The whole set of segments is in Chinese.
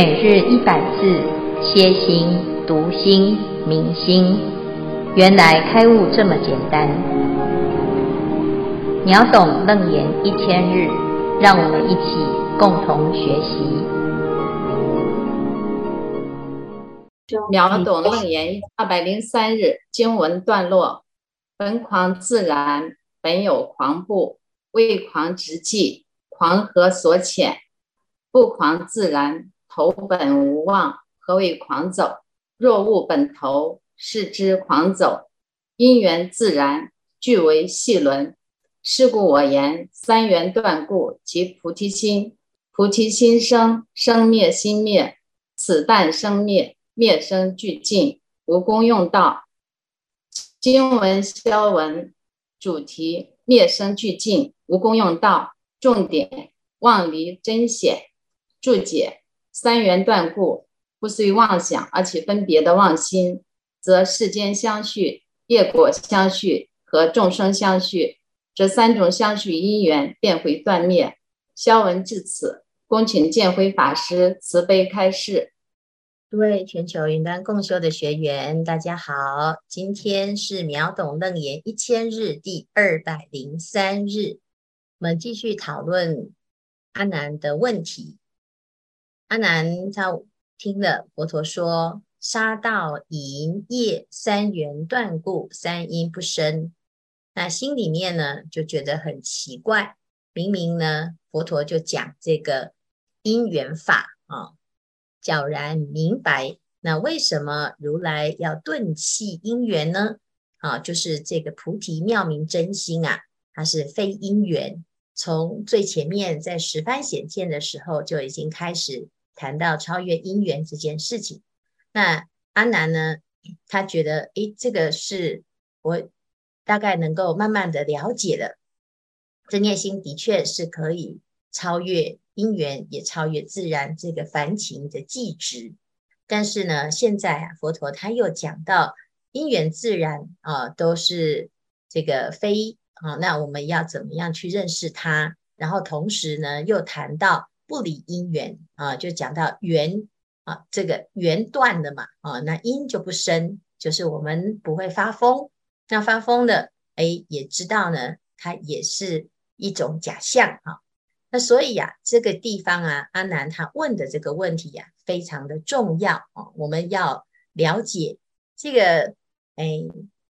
每日一百字，歇心、读心、明心，原来开悟这么简单。秒懂楞严一千日，让我们一起共同学习。秒懂楞严二百零三日经文段落：本狂自然，本有狂不，谓狂直寂，狂何所遣？不狂自然。头本无妄，何谓狂走？若悟本头，是之狂走。因缘自然，俱为戏轮。是故我言三缘断故，即菩提心。菩提心生，生灭心灭。此但生灭，灭生俱尽，无功用道。经文消文主题：灭生俱尽，无功用道。重点：妄离真显。注解。三缘断故，不随妄想而且分别的妄心，则世间相续、业果相续和众生相续，这三种相续因缘便会断灭。消文至此，恭请见辉法师慈悲开示。各位全球云端共修的学员，大家好，今天是秒懂楞严一千日第二百零三日，我们继续讨论阿难的问题。阿难他听了佛陀说：“杀道淫业三缘断故，三因不生。”那心里面呢就觉得很奇怪。明明呢佛陀就讲这个因缘法啊，皎然明白。那为什么如来要顿弃因缘呢？啊，就是这个菩提妙明真心啊，它是非因缘。从最前面在十番显见的时候就已经开始。谈到超越因缘这件事情，那阿南呢，他觉得，诶，这个是我大概能够慢慢的了解的。这念心的确是可以超越因缘，也超越自然这个凡情的计执。但是呢，现在，佛陀他又讲到因缘自然啊，都是这个非啊，那我们要怎么样去认识它？然后同时呢，又谈到。不离因缘啊，就讲到缘啊，这个缘断了嘛啊，那因就不生，就是我们不会发疯。那发疯的，哎，也知道呢，它也是一种假象啊。那所以呀、啊，这个地方啊，阿南他问的这个问题呀、啊，非常的重要啊。我们要了解这个哎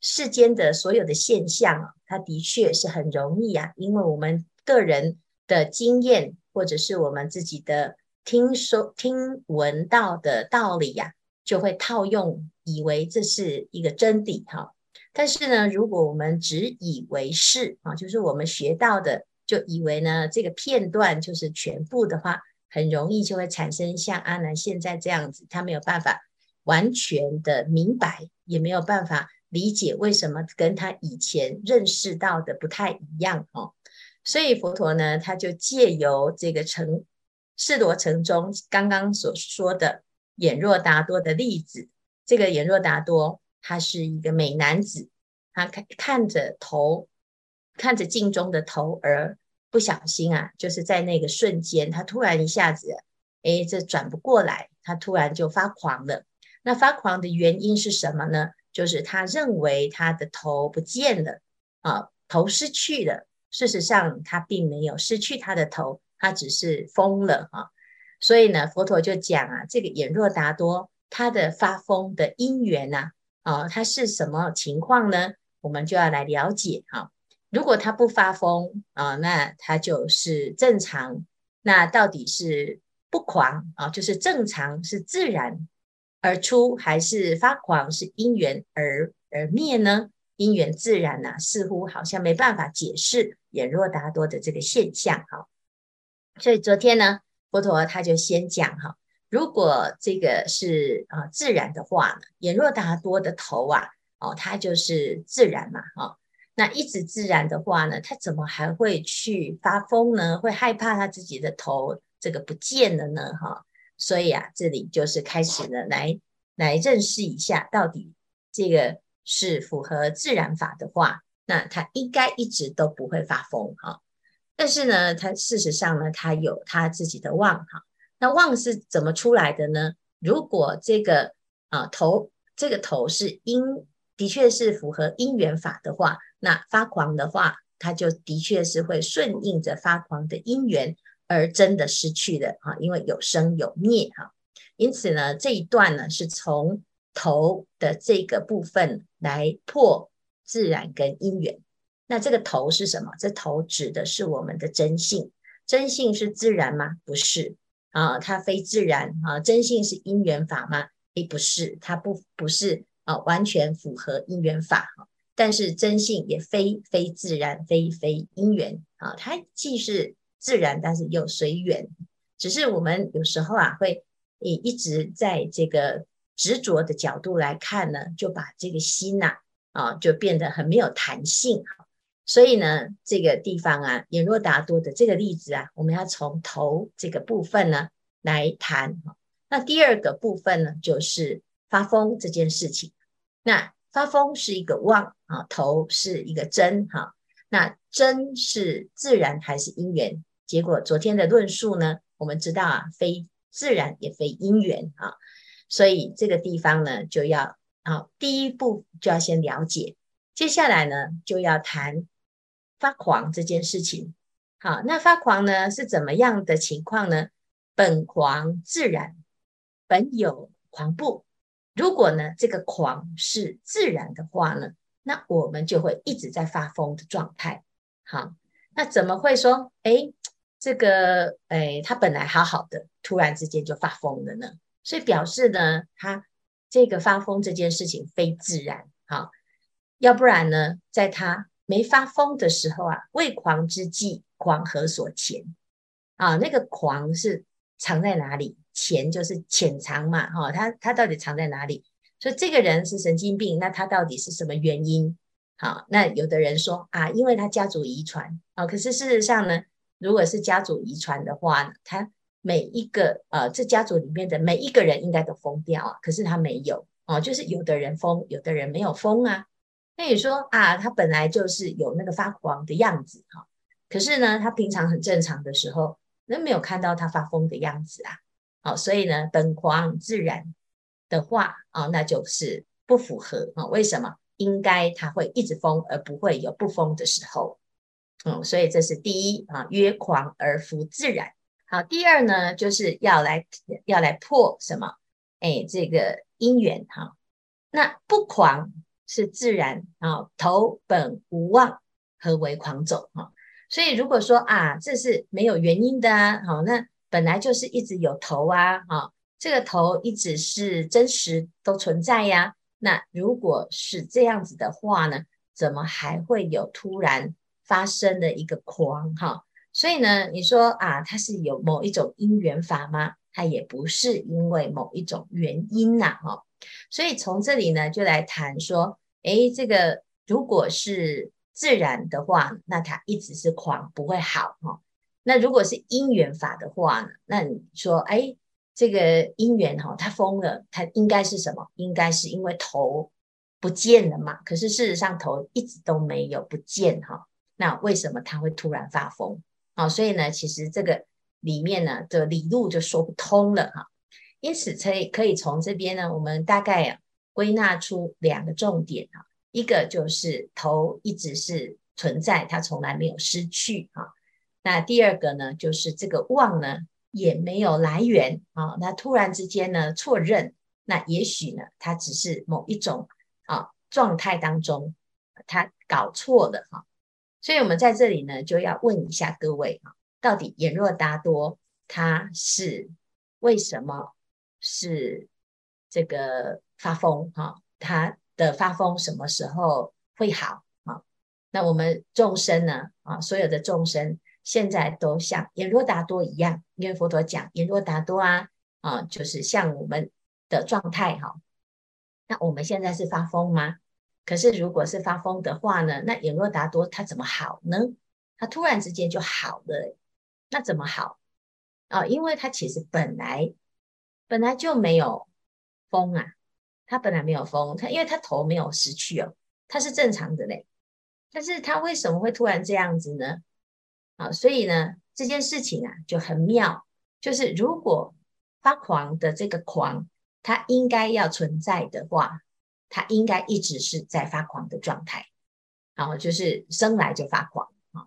世间的所有的现象啊，它的确是很容易啊，因为我们个人的经验。或者是我们自己的听说、听闻到的道理呀、就会套用，以为这是一个真理哈。但是呢，如果我们只以为是啊，就是我们学到的，就以为呢这个片段就是全部的话，很容易就会产生像阿南现在这样子，他没有办法完全的明白，也没有办法理解为什么跟他以前认识到的不太一样哦。所以佛陀呢，他就借由这个城示罗城中刚刚所说的眼若达多的例子，这个眼若达多他是一个美男子，他看看着头，看着镜中的头儿，不小心啊，就是在那个瞬间，他突然一下子，哎，这转不过来，他突然就发狂了。那发狂的原因是什么呢？就是他认为他的头不见了啊，头失去了。事实上，他并没有失去他的头，他只是疯了啊。所以呢，佛陀就讲啊，这个眼若达多他的发疯的因缘呐，啊，他是什么情况呢？我们就要来了解哈。如果他不发疯啊，那他就是正常。那到底是不狂啊，就是正常是自然而出，还是发狂是因缘而而灭呢？因缘自然呐、啊，似乎好像没办法解释眼若达多的这个现象哈。所以昨天呢，佛陀他就先讲哈，如果这个是啊自然的话呢，眼若达多的头啊，哦，它就是自然嘛哈。那一直自然的话呢，他怎么还会去发疯呢？会害怕他自己的头这个不见了呢哈？所以啊，这里就是开始呢，来来认识一下到底这个。是符合自然法的话，那他应该一直都不会发疯哈。但是呢，他事实上呢，他有他自己的妄哈。那妄是怎么出来的呢？如果这个啊头这个头是因，的确是符合因缘法的话，那发狂的话，它就的确是会顺应着发狂的因缘而真的失去的啊，因为有生有灭哈。因此呢，这一段呢是从头的这个部分来破自然跟因缘。那这个头是什么？这头指的是我们的真性。真性是自然吗？不是啊，它非自然啊。真性是因缘法吗？诶，不是，它不不是啊，完全符合因缘法。但是真性也非非自然，非非因缘啊，它既是自然，但是又随缘。只是我们有时候啊，会一一直在这个执着的角度来看呢，就把这个心呐，啊就变得很没有弹性。所以呢，这个地方啊，眼若达多的这个例子啊，我们要从头这个部分呢来谈。那第二个部分呢，就是发疯这件事情。那发疯是一个妄啊，头是一个真哈。那真是自然还是因缘？结果昨天的论述呢，我们知道啊，非自然也非因缘啊。所以这个地方呢，就要好，第一步就要先了解，接下来呢，就要谈。发狂这件事情，好，那发狂呢是怎么样的情况呢？本狂自然，本有狂不。如果呢这个狂是自然的话呢，那我们就会一直在发疯的状态。好，那怎么会说，哎，这个，哎，他本来好好的，突然之间就发疯了呢？所以表示呢，他这个发疯这件事情非自然。好，要不然呢，在他。没发疯的时候啊，未狂之际，狂何所潜？啊，那个狂是藏在哪里？潜就是潜藏嘛，哈、他他到底藏在哪里？所以这个人是神经病，那他到底是什么原因？好、那有的人说啊，因为他家族遗传啊、可是事实上呢，如果是家族遗传的话呢，他每一个呃，这家族里面的每一个人应该都疯掉啊，可是他没有哦，就是有的人疯，有的人没有疯啊。那你说啊，他本来就是有那个发狂的样子哈，可是呢，他平常很正常的时候，那没有看到他发疯的样子啊，好，所以呢，本狂自然的话啊，那就是不符合啊。为什么？应该他会一直疯，而不会有不疯的时候。嗯，所以这是第一啊，曰狂而服自然。好，第二呢，就是要来要来破什么？哎，这个因缘哈，那不狂。是自然啊，头本无妄，何为狂走哈？所以如果说啊，这是没有原因的啊，好，那本来就是一直有头啊，啊，这个头一直是真实都存在呀。那如果是这样子的话呢，怎么还会有突然发生的一个狂哈？所以呢，你说啊，它是有某一种因缘法吗？它也不是因为某一种原因呐，哈。所以从这里呢，就来谈说，诶，这个如果是自然的话，那它一直是狂，不会好哈。那如果是因缘法的话呢，那你说，诶，这个因缘哈，它疯了，它应该是什么？应该是因为头不见了嘛。可是事实上头一直都没有不见哈。那为什么它会突然发疯？啊，所以呢，其实这个里面呢的理路就说不通了哈。因此，可以可以从这边呢，我们大概啊归纳出两个重点啊，一个就是头一直是存在，它从来没有失去啊。那第二个呢，就是这个妄呢也没有来源啊。那突然之间呢错认，那也许呢它只是某一种啊状态当中，它搞错了哈。所以我们在这里呢就要问一下各位啊，到底眼若达多它是为什么？是这个发疯哈，他的发疯什么时候会好啊？那我们众生呢啊，所有的众生现在都像眼若达多一样，因为佛陀讲眼若达多啊啊，就是像我们的状态哈。那我们现在是发疯吗？可是如果是发疯的话呢，那眼若达多他怎么好呢？他突然之间就好了，那怎么好啊？因为他其实本来。本来就没有疯啊，他本来没有疯，他因为他头没有失去哦，他是正常的嘞。但是他为什么会突然这样子呢？啊，所以呢这件事情啊就很妙，就是如果发狂的这个狂，它应该要存在的话，它应该一直是在发狂的状态，然后就是生来就发狂啊，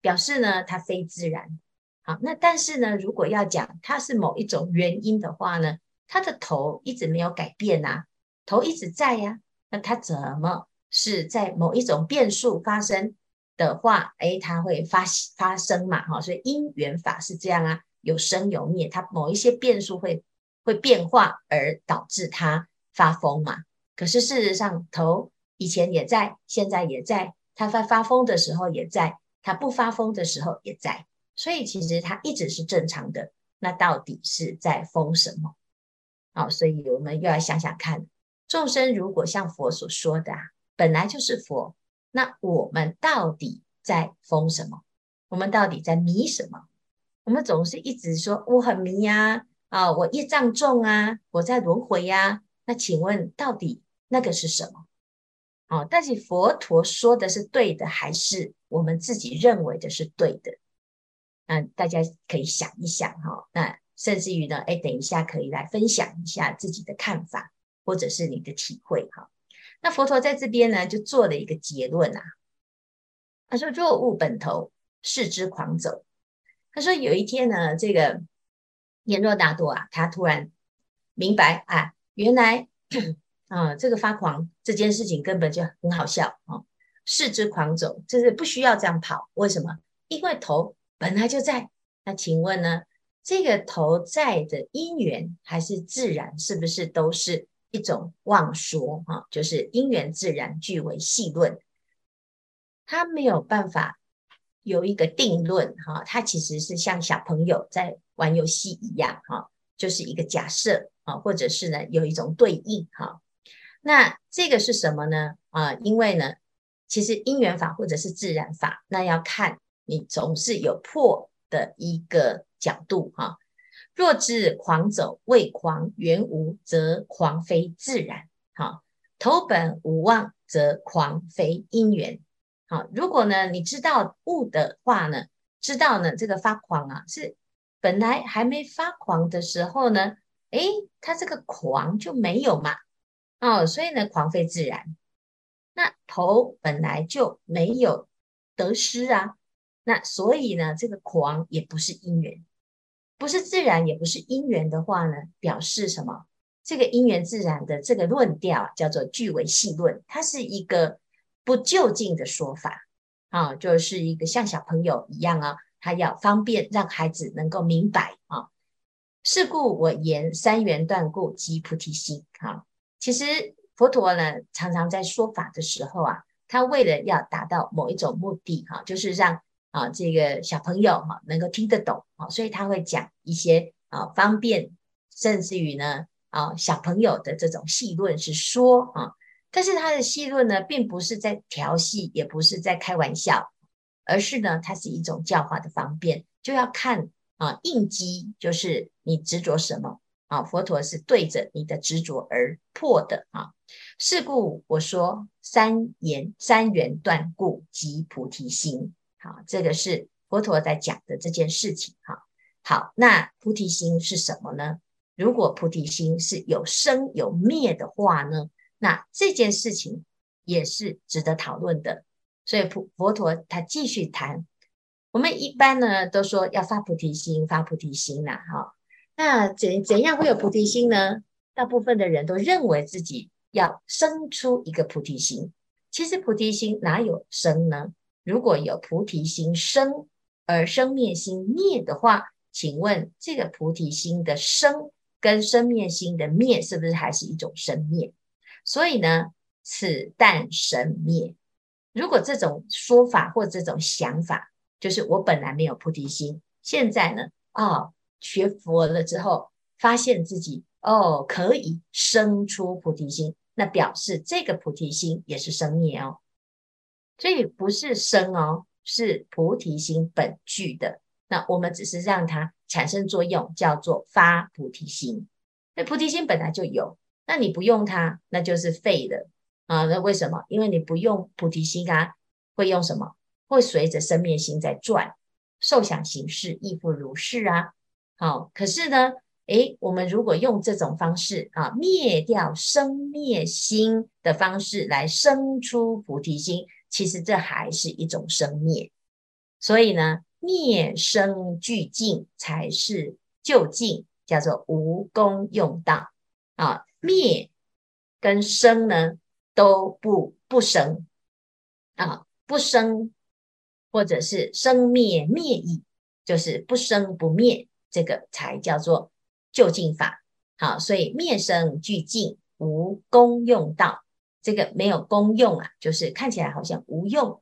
表示呢它非自然。好，那但是呢，如果要讲它是某一种原因的话呢，它的头一直没有改变啊，头一直在呀，那它怎么是在某一种变数发生的话，诶，它会发发生嘛？哈，所以因缘法是这样啊，有生有灭，它某一些变数会会变化而导致它发疯嘛。可是事实上，头以前也在，现在也在，它发发疯的时候也在，它不发疯的时候也在。所以其实它一直是正常的，那到底是在疯什么？好，所以我们又要想想看，众生如果像佛所说的啊，本来就是佛，那我们到底在疯什么？我们到底在迷什么？我们总是一直说我很迷呀，啊，我业障重啊，我在轮回呀。那请问到底那个是什么？哦，但是佛陀说的是对的，还是我们自己认为的是对的？那大家可以想一想哈，那甚至于呢，哎，等一下可以来分享一下自己的看法，或者是你的体会哈。那佛陀在这边呢，就做了一个结论啊。他说：“若悟本头，视之狂走。”他说有一天呢，这个阎若达多啊，他突然明白啊，原来啊，这个发狂这件事情根本就很好笑啊。四肢狂走，就是不需要这样跑。为什么？因为头。本来就在，那请问呢？这个头在的因缘还是自然？是不是都是一种妄说？哈，就是因缘自然俱为戏论，他没有办法有一个定论。哈，他其实是像小朋友在玩游戏一样，哈，就是一个假设啊，或者是呢有一种对应。哈，那这个是什么呢？啊，因为呢，其实因缘法或者是自然法，那要看。你总是有破的一个角度哈。若知狂走谓狂缘无，则狂非自然。好，头本无妄，则狂非因缘。好，如果呢你知道悟的话呢，知道呢这个发狂啊是本来还没发狂的时候呢，诶，他这个狂就没有嘛。哦，所以呢狂非自然。那头本来就没有得失啊。那所以呢，这个狂也不是因缘，不是自然，也不是因缘的话呢，表示什么？这个因缘自然的这个论调叫做具为戏论，它是一个不就近的说法啊，就是一个像小朋友一样啊，他要方便让孩子能够明白啊。是故我言三元断故即菩提心啊。其实佛陀呢，常常在说法的时候啊，他为了要达到某一种目的哈，就是让啊，这个小朋友哈能够听得懂啊，所以他会讲一些啊方便，甚至于呢啊小朋友的这种戏论是说啊，但是他的戏论呢，并不是在调戏，也不是在开玩笑，而是呢，它是一种教化的方便，就要看啊应机，就是你执着什么啊，佛陀是对着你的执着而破的啊。是故我说三言三缘断故即菩提心。好，这个是佛陀在讲的这件事情。哈，好，那菩提心是什么呢？如果菩提心是有生有灭的话呢，那这件事情也是值得讨论的。所以佛佛陀他继续谈，我们一般呢都说要发菩提心，发菩提心呐。哈，那怎怎样会有菩提心呢？大部分的人都认为自己要生出一个菩提心，其实菩提心哪有生呢？如果有菩提心生而生灭心灭的话，请问这个菩提心的生跟生灭心的灭是不是还是一种生灭？所以呢，此但生灭。如果这种说法或这种想法，就是我本来没有菩提心，现在呢，哦，学佛了之后，发现自己哦可以生出菩提心，那表示这个菩提心也是生灭哦。所以不是生哦，是菩提心本具的。那我们只是让它产生作用，叫做发菩提心。那菩提心本来就有，那你不用它，那就是废的啊。那为什么？因为你不用菩提心啊，会用什么？会随着生灭心在转，受想行识亦复如是啊。好，可是呢，诶，我们如果用这种方式啊，灭掉生灭心的方式来生出菩提心，其实这还是一种生灭。所以呢，灭生俱净才是究竟，叫做无功用道啊。灭跟生呢都不不生啊，不生或者是生灭灭已，就是不生不灭。这个才叫做究竟法，好，所以灭生俱净，无功用道。这个没有功用啊，就是看起来好像无用。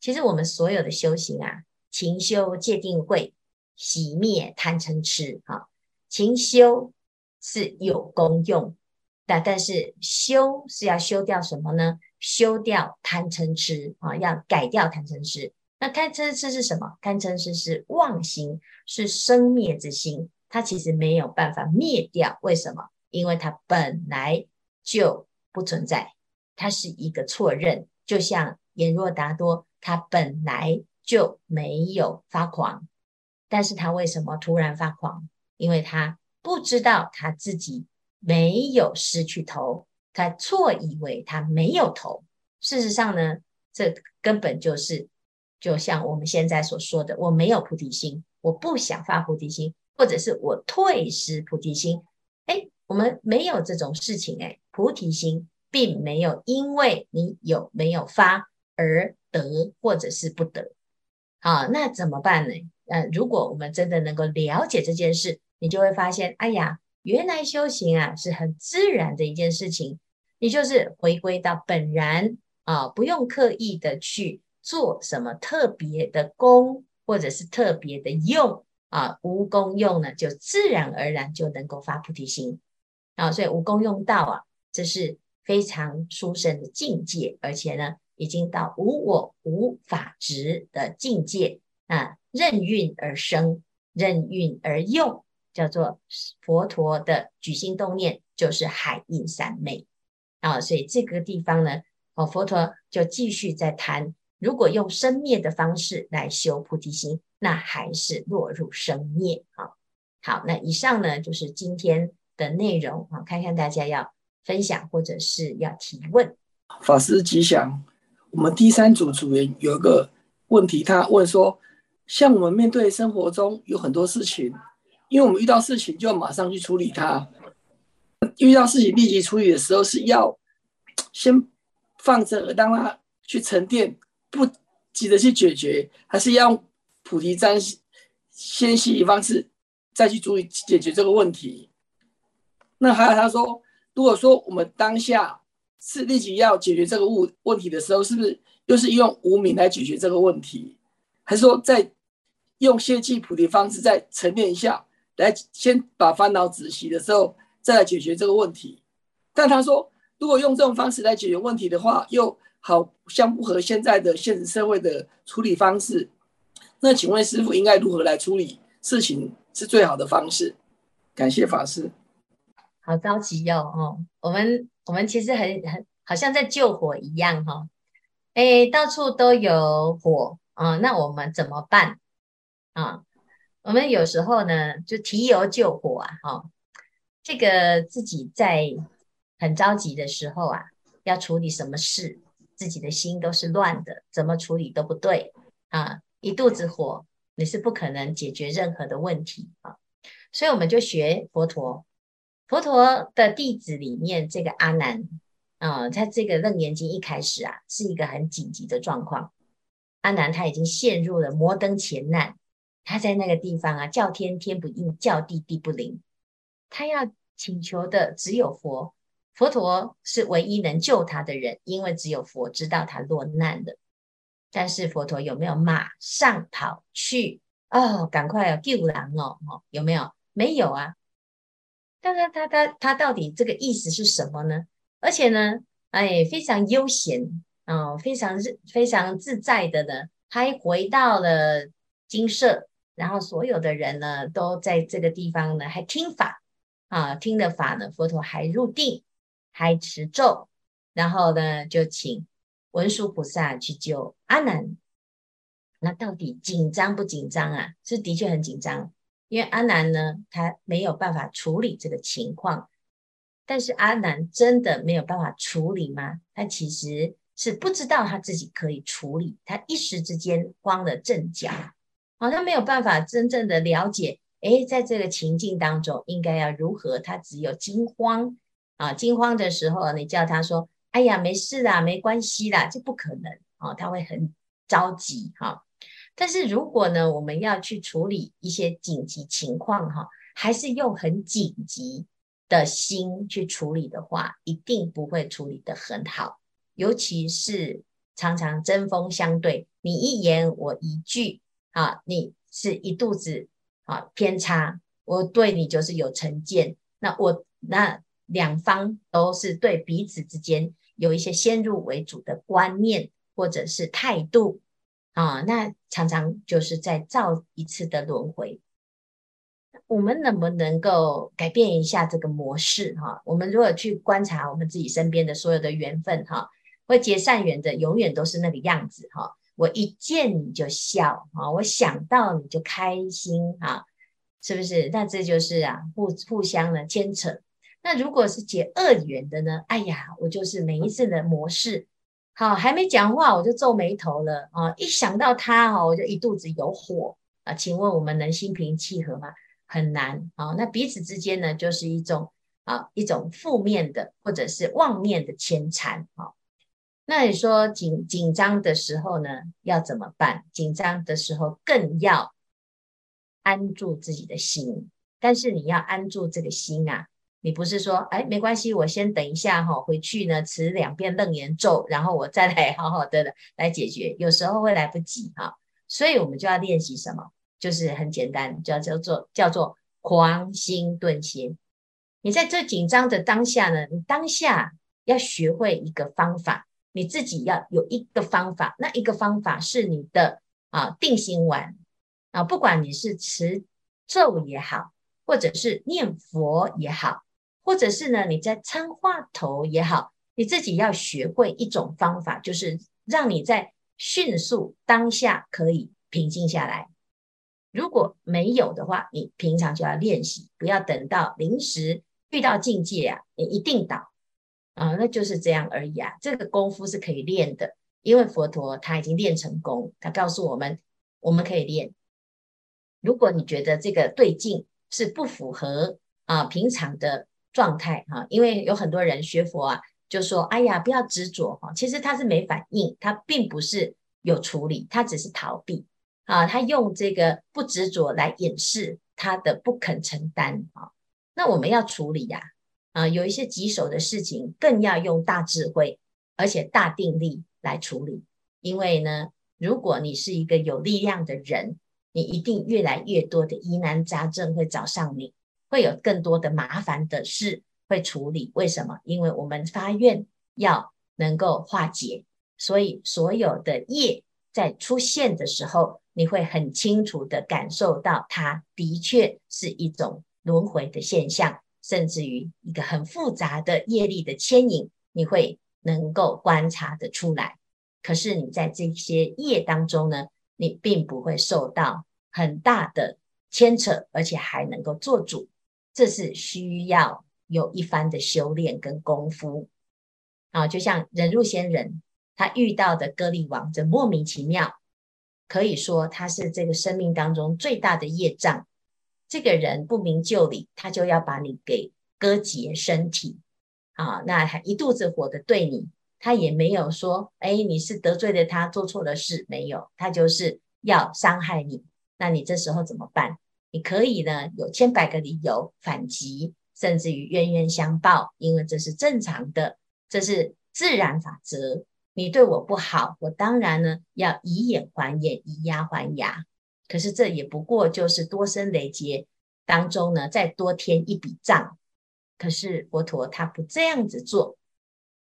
其实我们所有的修行啊，勤修戒定慧，洗灭贪嗔痴，哈，勤修是有功用，但但是修是要修掉什么呢？修掉贪嗔痴啊，要改掉贪嗔痴。那贪嗔痴是什么？贪嗔痴是妄心，是生灭之心，它其实没有办法灭掉。为什么？因为它本来就不存在，它是一个错认。就像眼若达多，他本来就没有发狂，但是他为什么突然发狂？因为他不知道他自己没有失去头，他错以为他没有头。事实上呢，这根本就是。就像我们现在所说的，我没有菩提心，我不想发菩提心，或者是我退失菩提心。哎，我们没有这种事情。哎，菩提心并没有因为你有没有发而得或者是不得。好，那怎么办呢？呃，如果我们真的能够了解这件事，你就会发现，哎呀，原来修行啊是很自然的一件事情。你就是回归到本然啊，不用刻意的去。做什么特别的功，或者是特别的用啊？无功用呢，就自然而然就能够发菩提心啊。所以无功用道啊，这是非常殊胜的境界，而且呢，已经到无我无法执的境界啊。任运而生，任运而用，叫做佛陀的举心动念就是海印三昧啊。所以这个地方呢，哦，佛陀就继续在谈。如果用生灭的方式来修菩提心，那还是落入生灭啊。好，那以上呢就是今天的内容啊，看看大家要分享或者是要提问。法师吉祥，我们第三组组员有一个问题，他问说：像我们面对生活中有很多事情，因为我们遇到事情就要马上去处理它，遇到事情立即处理的时候是要先放着让它去沉淀。不急着去解决，还是要菩提占先息方式再去注意解决这个问题。那还有他说，如果说我们当下是立即要解决这个问问题的时候，是不是又是用无名来解决这个问题？还是说再用先记菩提方式再沉淀一下，来先把烦恼止息的时候再来解决这个问题？但他说，如果用这种方式来解决问题的话，又好像不合现在的现实社会的处理方式，那请问师傅应该如何来处理事情是最好的方式？感谢法师。好着急哟，哦，我们我们其实很很好像在救火一样哈，哎，到处都有火啊，那我们怎么办啊？我们有时候呢就提油救火啊，哈，这个自己在很着急的时候啊，要处理什么事？自己的心都是乱的，怎么处理都不对啊！一肚子火，你是不可能解决任何的问题啊！所以我们就学佛陀，佛陀的弟子里面这个阿难啊，他这个楞严经一开始啊，是一个很紧急的状况。阿难他已经陷入了摩登伽难，他在那个地方啊，叫天天不应，叫地地不灵，他要请求的只有佛。佛陀是唯一能救他的人，因为只有佛知道他落难的。但是佛陀有没有马上跑去？哦，赶快要救人哦！哦，有没有？没有啊。但是他他他到底这个意思是什么呢？而且呢，哎，非常悠闲哦，非常非常自在的呢，还回到了精舍，然后所有的人呢都在这个地方呢，还听法啊，听了法呢，佛陀还入定。还持咒，然后呢，就请文殊菩萨去救阿难。那到底紧张不紧张啊？是的确很紧张，因为阿难呢，他没有办法处理这个情况。但是阿难真的没有办法处理吗？他其实是不知道他自己可以处理，他一时之间慌了阵脚，好他没有办法真正的了解。诶，在这个情境当中应该要如何？他只有惊慌啊！惊慌的时候，你叫他说：“哎呀，没事啦，没关系啦。”这不可能啊！他会很着急哈。但是如果呢，我们要去处理一些紧急情况哈，还是用很紧急的心去处理的话，一定不会处理得很好。尤其是常常针锋相对，你一言我一句啊，你是一肚子。啊，偏差，我对你就是有成见，那我那两方都是对彼此之间有一些先入为主的观念或者是态度啊，那常常就是在造一次的轮回。我们能不能够改变一下这个模式？哈，我们如果去观察我们自己身边的所有的缘分，哈，会结善缘的永远都是那个样子，哈。我一见你就笑啊，我想到你就开心啊，是不是？那这就是啊，互互相的牵扯。那如果是结恶缘的呢？哎呀，我就是每一次的模式，好，还没讲话我就皱眉头了啊！一想到他哈，我就一肚子有火啊！请问我们能心平气和吗？很难啊！那彼此之间呢，就是一种啊，一种负面的或者是妄念的牵缠啊。那你说紧紧张的时候呢，要怎么办？紧张的时候更要安住自己的心。但是你要安住这个心啊，你不是说哎没关系，我先等一下哈，回去呢持两遍楞严咒，然后我再来好好的来解决。有时候会来不及哈，所以我们就要练习什么？就是很简单，叫叫做叫做狂心顿歇。你在这紧张的当下呢，你当下要学会一个方法。你自己要有一个方法，那一个方法是你的啊定心丸啊，不管你是持咒也好，或者是念佛也好，或者是呢你在参话头也好，你自己要学会一种方法，就是让你在迅速当下可以平静下来。如果没有的话，你平常就要练习，不要等到临时遇到境界啊，你一定倒。啊，那就是这样而已啊。这个功夫是可以练的，因为佛陀他已经练成功，他告诉我们，我们可以练。如果你觉得这个对境是不符合啊平常的状态哈，因为有很多人学佛啊，就说哎呀，不要执着哈，其实他是没反应，他并不是有处理，他只是逃避啊，他用这个不执着来掩饰他的不肯承担啊。那我们要处理呀。啊，有一些棘手的事情，更要用大智慧，而且大定力来处理。因为呢，如果你是一个有力量的人，你一定越来越多的疑难杂症会找上你，会有更多的麻烦的事会处理。为什么？因为我们发愿要能够化解，所以所有的业在出现的时候，你会很清楚地感受到，它的确是一种轮回的现象。甚至于一个很复杂的业力的牵引，你会能够观察得出来。可是你在这些业当中呢，你并不会受到很大的牵扯，而且还能够做主。这是需要有一番的修炼跟功夫啊。就像忍辱仙人，他遇到的歌利王，这莫名其妙，可以说他是这个生命当中最大的业障。这个人不明就里，他就要把你给割截身体啊！那还一肚子火的对你，他也没有说，哎，你是得罪了他，做错了事没有？他就是要伤害你。那你这时候怎么办？你可以呢，有千百个理由反击，甚至于冤冤相报，因为这是正常的，这是自然法则。你对我不好，我当然呢要以眼还眼，以牙还牙。可是这也不过就是多生累劫当中呢，再多添一笔账。可是佛陀他不这样子做，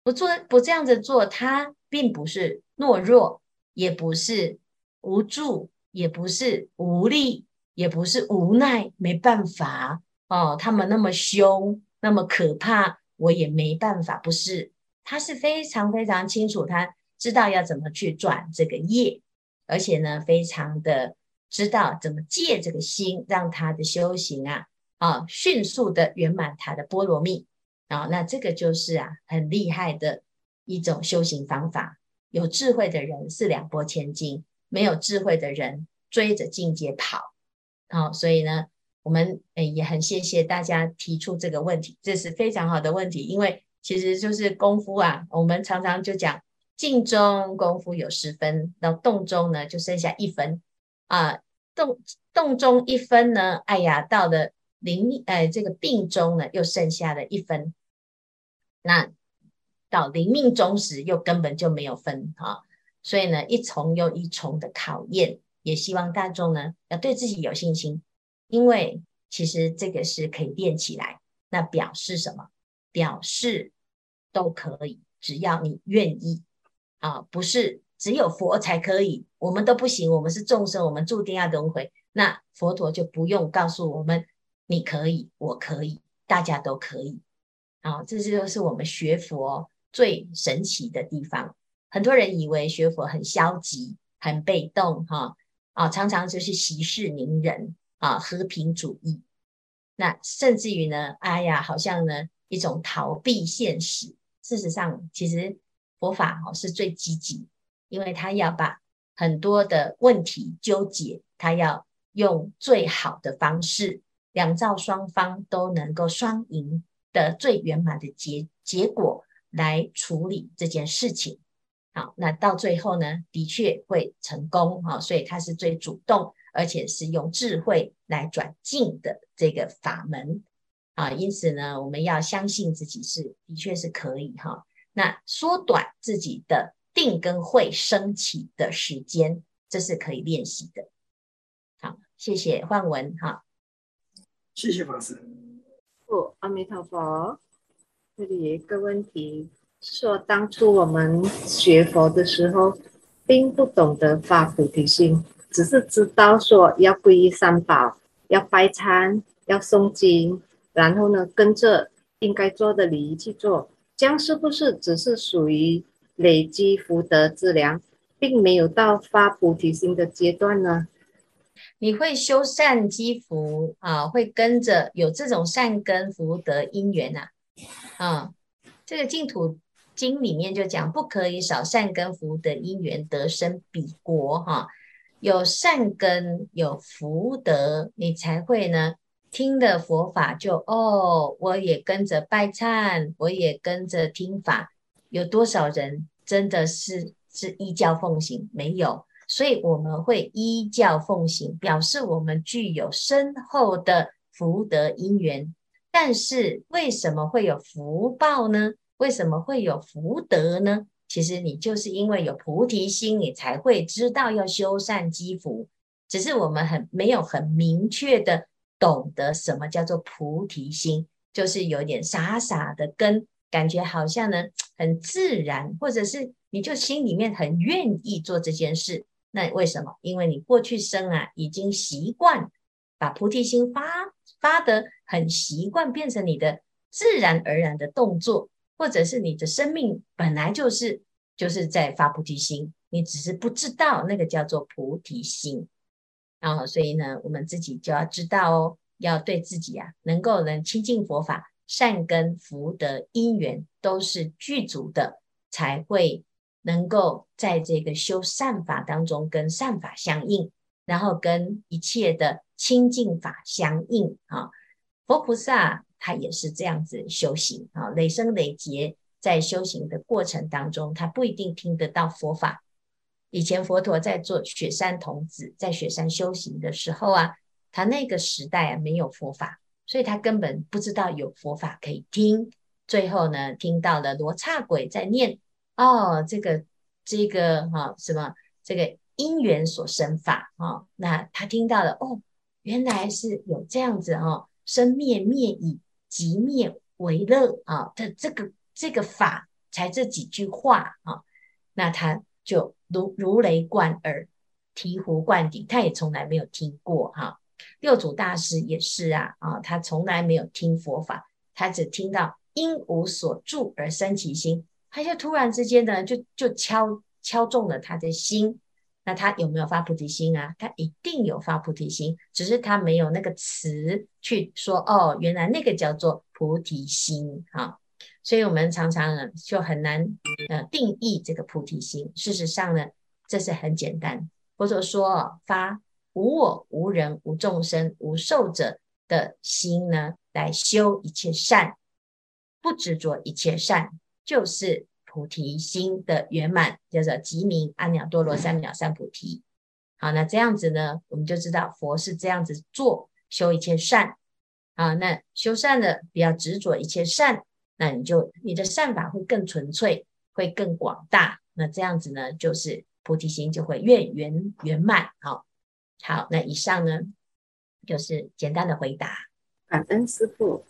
不做不这样子做，他并不是懦弱，也不是无助，也不是无力，也不是无奈，没办法哦。他们那么凶，那么可怕，我也没办法。不是，他是非常非常清楚，他知道要怎么去转这个业，而且呢，非常的。知道怎么借这个心，让他的修行啊啊迅速的圆满他的波罗蜜啊，那这个就是啊很厉害的一种修行方法。有智慧的人是两拨千斤，没有智慧的人追着境界跑。好，所以呢，我们诶也很谢谢大家提出这个问题，这是非常好的问题，因为其实就是功夫啊，我们常常就讲静中功夫有十分，到动中呢就剩下一分啊，动动中一分呢，哎呀，到了临呃这个病中呢又剩下了一分，那。到临命终时，又根本就没有分哈，所以呢，一重又一重的考验，也希望大众呢要对自己有信心，因为其实这个是可以练起来。那表示什么？表示都可以，只要你愿意啊，不是只有佛才可以，我们都不行，我们是众生，我们注定要轮回。那佛陀就不用告诉我们，你可以，我可以，大家都可以。啊，这就是我们学佛。最神奇的地方，很多人以为学佛很消极、很被动，哈，啊常常就是息事宁人啊，和平主义。那甚至于呢，哎呀，好像呢一种逃避现实。事实上，其实佛法哦是最积极，因为他要把很多的问题纠结，他要用最好的方式，两造双方都能够双赢的最圆满的结结果。来处理这件事情，好，那到最后呢，的确会成功哈，所以它是最主动，而且是用智慧来转进的这个法门啊，因此呢，我们要相信自己是的确是可以哈，那缩短自己的定跟慧升起的时间，这是可以练习的。好，谢谢焕文哈，谢谢法师。哦，阿弥陀佛。这里有一个问题，说当初我们学佛的时候，并不懂得发菩提心，只是知道说要皈依三宝，要拜忏，要诵经，然后呢，跟着应该做的礼仪去做，这样是不是只是属于累积福德资粮，并没有到发菩提心的阶段呢？你会修善积福啊，会跟着有这种善根福德因缘啊。啊，这个净土经里面就讲，不可以少善根福德因缘得生彼国哈、有善根有福德，你才会呢听的佛法就哦，我也跟着拜忏，我也跟着听法。有多少人真的是是依教奉行？没有，所以我们会依教奉行，表示我们具有深厚的福德因缘。但是为什么会有福报呢？为什么会有福德呢？其实你就是因为有菩提心，你才会知道要修善积福。只是我们很没有很明确的懂得什么叫做菩提心，就是有点傻傻的跟感觉好像呢很自然，或者是你就心里面很愿意做这件事。那为什么？因为你过去生啊已经习惯把菩提心发。发得很习惯，变成你的自然而然的动作，或者是你的生命本来就是就是在发菩提心，你只是不知道那个叫做菩提心。然后，所以呢，我们自己就要知道哦，要对自己啊，能够能亲近佛法，善根福德因缘都是具足的，才会能够在这个修善法当中跟善法相应，然后跟一切的。清净法相应啊，佛菩萨他也是这样子修行啊，累生累劫在修行的过程当中，他不一定听得到佛法。以前佛陀在做雪山童子，在雪山修行的时候啊，他那个时代啊没有佛法，所以他根本不知道有佛法可以听。最后呢，听到了罗刹鬼在念哦，这个这个哈、啊、什么这个因缘所生法啊，那他听到了哦。原来是有这样子哦，生灭灭已，即灭为乐啊的这个这个法，才这几句话啊，那他就如如雷贯耳，醍醐灌顶，他也从来没有听过哈。六祖大师也是啊啊，他从来没有听佛法，他只听到因无所住而生其心，他就突然之间呢，就就敲敲中了他的心。那他有没有发菩提心啊？他一定有发菩提心，只是他没有那个词去说哦，原来那个叫做菩提心啊。所以我们常常呢就很难呃定义这个菩提心。事实上呢，这是很简单，或者说发无我、无人、无众生、无寿者的心呢，来修一切善，不执着一切善，就是。菩提心的圆满叫做吉明阿耨多罗三藐三菩提。好，那这样子呢，我们就知道佛是这样子做，修一切善。啊，那修善的不要执着一切善，那你就你的善法会更纯粹，会更广大。那这样子呢，就是菩提心就会越圆圆满。好，好，那以上呢就是简单的回答。感恩师父。